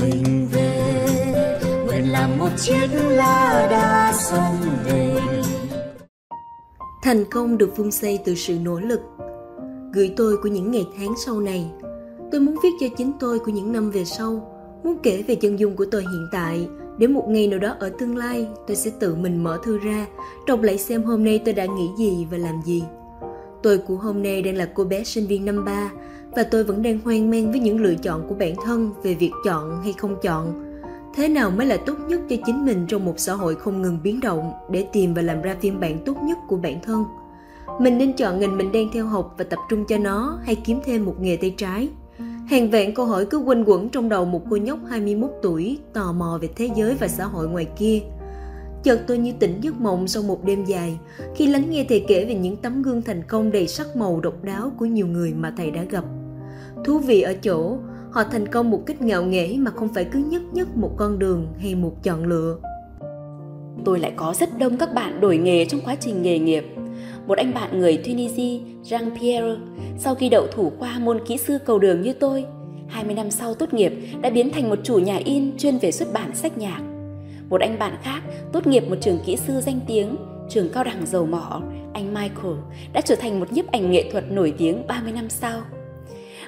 mình về. Nguyện làm một chiếc lá đa sông đầy thành công được vun xây từ sự nỗ lực. Gửi tôi của những ngày tháng sau này. Tôi muốn viết cho chính tôi của những năm về sau. Muốn kể về chân dung của tôi hiện tại. Để một ngày nào đó ở tương lai, tôi sẽ tự mình mở thư ra, đọc lại xem hôm nay tôi đã nghĩ gì và làm gì. Tôi của hôm nay đang là cô bé sinh viên năm ba và tôi vẫn đang hoang mang với những lựa chọn của bản thân về việc chọn hay không chọn thế nào mới là tốt nhất cho chính mình trong một xã hội không ngừng biến động để tìm và làm ra phiên bản tốt nhất của bản thân mình nên chọn ngành mình đang theo học và tập trung cho nó hay kiếm thêm một nghề tay trái Hàng vạn câu hỏi cứ quanh quẩn trong đầu một cô nhóc 21 tuổi tò mò về thế giới và xã hội ngoài kia. Chợt tôi như tỉnh giấc mộng sau một đêm dài, khi lắng nghe thầy kể về những tấm gương thành công đầy sắc màu độc đáo của nhiều người mà thầy đã gặp. Thú vị ở chỗ, họ thành công một cách ngạo nghễ mà không phải cứ nhất nhất một con đường hay một chọn lựa. Tôi lại có rất đông các bạn đổi nghề trong quá trình nghề nghiệp một anh bạn người Tunisia, Jean-Pierre, sau khi đậu thủ khoa môn kỹ sư cầu đường như tôi, 20 năm sau tốt nghiệp đã biến thành một chủ nhà in chuyên về xuất bản sách nhạc. Một anh bạn khác tốt nghiệp một trường kỹ sư danh tiếng, trường cao đẳng dầu mỏ, anh Michael đã trở thành một nhiếp ảnh nghệ thuật nổi tiếng 30 năm sau.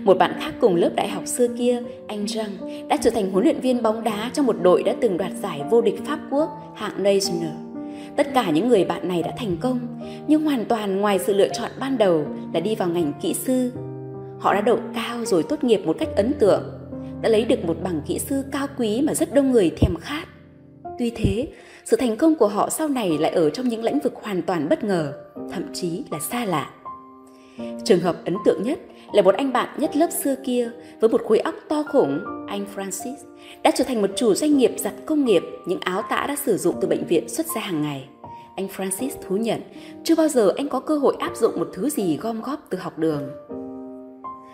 Một bạn khác cùng lớp đại học xưa kia, anh Jean, đã trở thành huấn luyện viên bóng đá trong một đội đã từng đoạt giải vô địch Pháp Quốc hạng National. Tất cả những người bạn này đã thành công, nhưng hoàn toàn ngoài sự lựa chọn ban đầu là đi vào ngành kỹ sư. Họ đã đậu cao rồi tốt nghiệp một cách ấn tượng, đã lấy được một bằng kỹ sư cao quý mà rất đông người thèm khát. Tuy thế, sự thành công của họ sau này lại ở trong những lĩnh vực hoàn toàn bất ngờ, thậm chí là xa lạ. Trường hợp ấn tượng nhất là một anh bạn nhất lớp xưa kia với một khối óc to khủng, anh Francis, đã trở thành một chủ doanh nghiệp giặt công nghiệp những áo tã đã sử dụng từ bệnh viện xuất ra hàng ngày. Anh Francis thú nhận chưa bao giờ anh có cơ hội áp dụng một thứ gì gom góp từ học đường.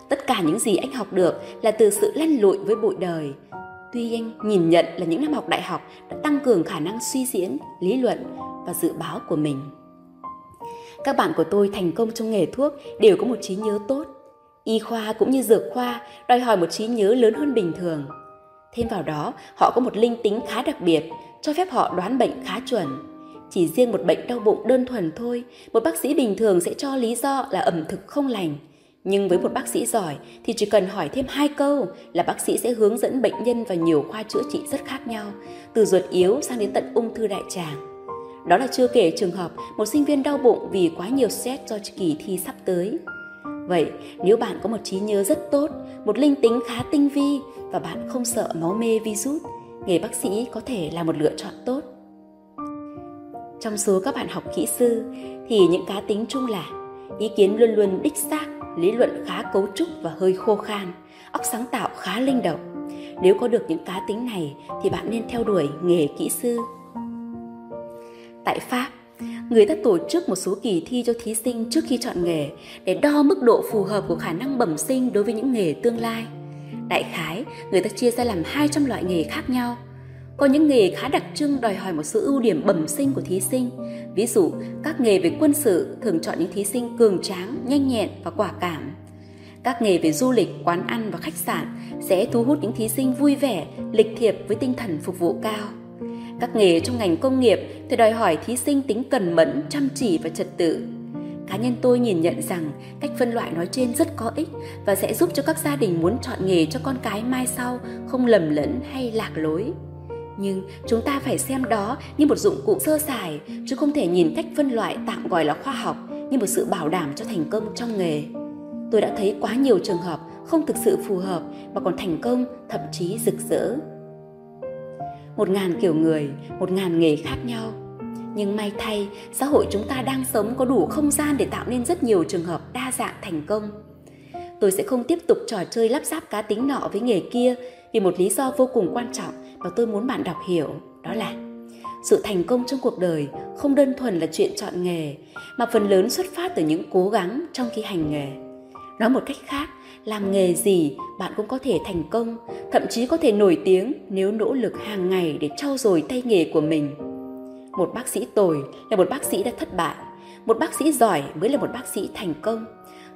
Tất cả những gì anh học được là từ sự lăn lụi với bụi đời. Tuy anh nhìn nhận là những năm học đại học đã tăng cường khả năng suy diễn, lý luận và dự báo của mình. Các bạn của tôi thành công trong nghề thuốc đều có một trí nhớ tốt. Y khoa cũng như dược khoa đòi hỏi một trí nhớ lớn hơn bình thường. Thêm vào đó, họ có một linh tính khá đặc biệt, cho phép họ đoán bệnh khá chuẩn. Chỉ riêng một bệnh đau bụng đơn thuần thôi, một bác sĩ bình thường sẽ cho lý do là ẩm thực không lành. Nhưng với một bác sĩ giỏi thì chỉ cần hỏi thêm hai câu là bác sĩ sẽ hướng dẫn bệnh nhân vào nhiều khoa chữa trị rất khác nhau, từ ruột yếu sang đến tận ung thư đại tràng. Đó là chưa kể trường hợp một sinh viên đau bụng vì quá nhiều stress do kỳ thi sắp tới. Vậy, nếu bạn có một trí nhớ rất tốt, một linh tính khá tinh vi và bạn không sợ máu mê virus, nghề bác sĩ có thể là một lựa chọn tốt. Trong số các bạn học kỹ sư thì những cá tính chung là ý kiến luôn luôn đích xác, lý luận khá cấu trúc và hơi khô khan, óc sáng tạo khá linh động. Nếu có được những cá tính này thì bạn nên theo đuổi nghề kỹ sư Tại Pháp, người ta tổ chức một số kỳ thi cho thí sinh trước khi chọn nghề để đo mức độ phù hợp của khả năng bẩm sinh đối với những nghề tương lai. Đại khái, người ta chia ra làm 200 loại nghề khác nhau. Có những nghề khá đặc trưng đòi hỏi một số ưu điểm bẩm sinh của thí sinh. Ví dụ, các nghề về quân sự thường chọn những thí sinh cường tráng, nhanh nhẹn và quả cảm. Các nghề về du lịch, quán ăn và khách sạn sẽ thu hút những thí sinh vui vẻ, lịch thiệp với tinh thần phục vụ cao. Các nghề trong ngành công nghiệp thì đòi hỏi thí sinh tính cần mẫn, chăm chỉ và trật tự. Cá nhân tôi nhìn nhận rằng cách phân loại nói trên rất có ích và sẽ giúp cho các gia đình muốn chọn nghề cho con cái mai sau không lầm lẫn hay lạc lối. Nhưng chúng ta phải xem đó như một dụng cụ sơ sài, chứ không thể nhìn cách phân loại tạm gọi là khoa học như một sự bảo đảm cho thành công trong nghề. Tôi đã thấy quá nhiều trường hợp không thực sự phù hợp mà còn thành công, thậm chí rực rỡ một ngàn kiểu người, một ngàn nghề khác nhau. Nhưng may thay, xã hội chúng ta đang sống có đủ không gian để tạo nên rất nhiều trường hợp đa dạng thành công. Tôi sẽ không tiếp tục trò chơi lắp ráp cá tính nọ với nghề kia vì một lý do vô cùng quan trọng mà tôi muốn bạn đọc hiểu, đó là sự thành công trong cuộc đời không đơn thuần là chuyện chọn nghề mà phần lớn xuất phát từ những cố gắng trong khi hành nghề nói một cách khác làm nghề gì bạn cũng có thể thành công thậm chí có thể nổi tiếng nếu nỗ lực hàng ngày để trau dồi tay nghề của mình. Một bác sĩ tồi là một bác sĩ đã thất bại. Một bác sĩ giỏi mới là một bác sĩ thành công.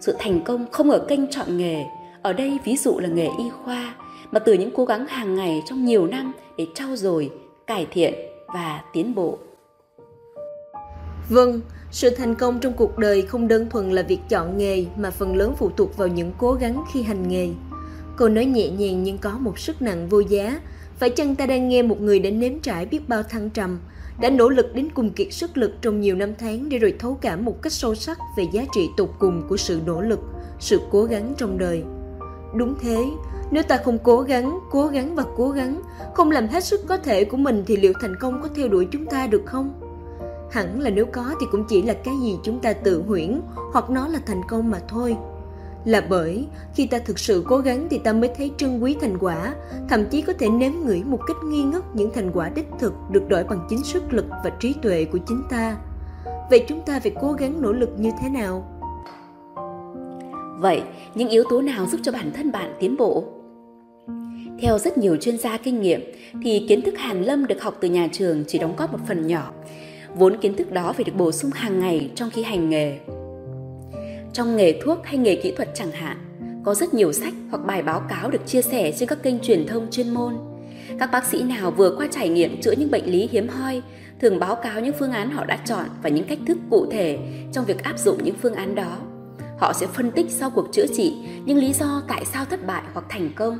Sự thành công không ở kênh chọn nghề ở đây ví dụ là nghề y khoa mà từ những cố gắng hàng ngày trong nhiều năm để trau dồi, cải thiện và tiến bộ. Vâng, sự thành công trong cuộc đời không đơn thuần là việc chọn nghề mà phần lớn phụ thuộc vào những cố gắng khi hành nghề. Cô nói nhẹ nhàng nhưng có một sức nặng vô giá. Phải chăng ta đang nghe một người đã nếm trải biết bao thăng trầm, đã nỗ lực đến cùng kiệt sức lực trong nhiều năm tháng để rồi thấu cảm một cách sâu sắc về giá trị tột cùng của sự nỗ lực, sự cố gắng trong đời. Đúng thế, nếu ta không cố gắng, cố gắng và cố gắng, không làm hết sức có thể của mình thì liệu thành công có theo đuổi chúng ta được không? Hẳn là nếu có thì cũng chỉ là cái gì chúng ta tự huyễn hoặc nó là thành công mà thôi. Là bởi khi ta thực sự cố gắng thì ta mới thấy trân quý thành quả, thậm chí có thể nếm ngửi một cách nghi ngất những thành quả đích thực được đổi bằng chính sức lực và trí tuệ của chính ta. Vậy chúng ta phải cố gắng nỗ lực như thế nào? Vậy, những yếu tố nào giúp cho bản thân bạn tiến bộ? Theo rất nhiều chuyên gia kinh nghiệm thì kiến thức hàn lâm được học từ nhà trường chỉ đóng góp một phần nhỏ. Vốn kiến thức đó phải được bổ sung hàng ngày trong khi hành nghề. Trong nghề thuốc hay nghề kỹ thuật chẳng hạn, có rất nhiều sách hoặc bài báo cáo được chia sẻ trên các kênh truyền thông chuyên môn. Các bác sĩ nào vừa qua trải nghiệm chữa những bệnh lý hiếm hoi thường báo cáo những phương án họ đã chọn và những cách thức cụ thể trong việc áp dụng những phương án đó. Họ sẽ phân tích sau cuộc chữa trị những lý do tại sao thất bại hoặc thành công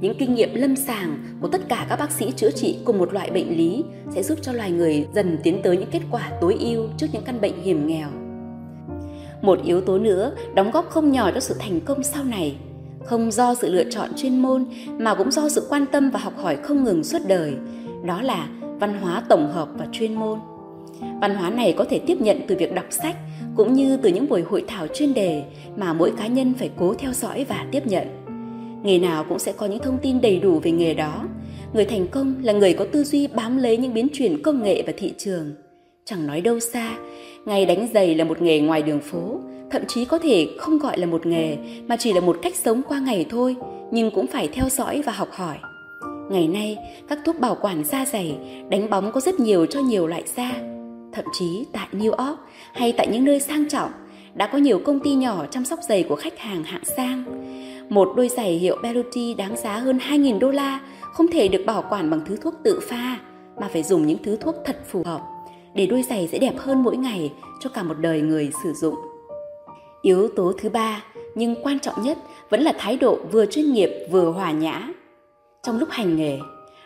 những kinh nghiệm lâm sàng của tất cả các bác sĩ chữa trị cùng một loại bệnh lý sẽ giúp cho loài người dần tiến tới những kết quả tối ưu trước những căn bệnh hiểm nghèo. Một yếu tố nữa đóng góp không nhỏ cho sự thành công sau này, không do sự lựa chọn chuyên môn mà cũng do sự quan tâm và học hỏi không ngừng suốt đời, đó là văn hóa tổng hợp và chuyên môn. Văn hóa này có thể tiếp nhận từ việc đọc sách cũng như từ những buổi hội thảo chuyên đề mà mỗi cá nhân phải cố theo dõi và tiếp nhận nghề nào cũng sẽ có những thông tin đầy đủ về nghề đó. Người thành công là người có tư duy bám lấy những biến chuyển công nghệ và thị trường. Chẳng nói đâu xa ngày đánh giày là một nghề ngoài đường phố, thậm chí có thể không gọi là một nghề, mà chỉ là một cách sống qua ngày thôi, nhưng cũng phải theo dõi và học hỏi. Ngày nay, các thuốc bảo quản da dày đánh bóng có rất nhiều cho nhiều loại da. Thậm chí tại new york hay tại những nơi sang trọng, đã có nhiều công ty nhỏ chăm sóc giày của khách hàng hạng sang một đôi giày hiệu Belluti đáng giá hơn 2.000 đô la không thể được bảo quản bằng thứ thuốc tự pha mà phải dùng những thứ thuốc thật phù hợp để đôi giày sẽ đẹp hơn mỗi ngày cho cả một đời người sử dụng. Yếu tố thứ ba nhưng quan trọng nhất vẫn là thái độ vừa chuyên nghiệp vừa hòa nhã. Trong lúc hành nghề,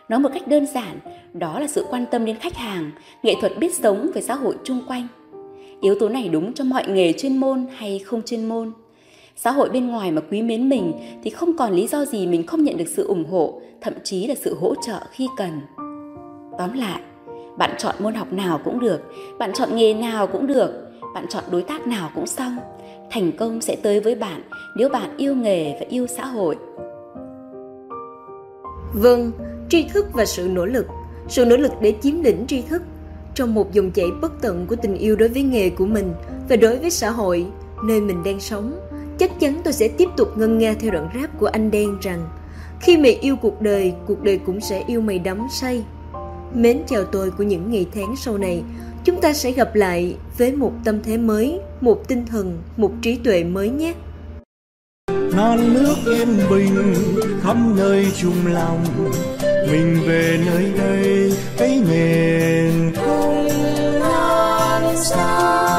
nói một cách đơn giản, đó là sự quan tâm đến khách hàng, nghệ thuật biết sống với xã hội chung quanh. Yếu tố này đúng cho mọi nghề chuyên môn hay không chuyên môn xã hội bên ngoài mà quý mến mình thì không còn lý do gì mình không nhận được sự ủng hộ, thậm chí là sự hỗ trợ khi cần. Tóm lại, bạn chọn môn học nào cũng được, bạn chọn nghề nào cũng được, bạn chọn đối tác nào cũng xong, thành công sẽ tới với bạn nếu bạn yêu nghề và yêu xã hội. Vâng tri thức và sự nỗ lực. Sự nỗ lực để chiếm lĩnh tri thức. Trong một dòng chảy bất tận của tình yêu đối với nghề của mình và đối với xã hội, nơi mình đang sống chắc chắn tôi sẽ tiếp tục ngân nga theo đoạn rap của anh đen rằng, khi mày yêu cuộc đời cuộc đời cũng sẽ yêu mày đắm say. Mến chào tôi của những ngày tháng sau này, chúng ta sẽ gặp lại với một tâm thế mới, một tinh thần, một trí tuệ mới nhé. Non nước yên bình khắp nơi chung lòng, mình về nơi đây, cái miền không non xa.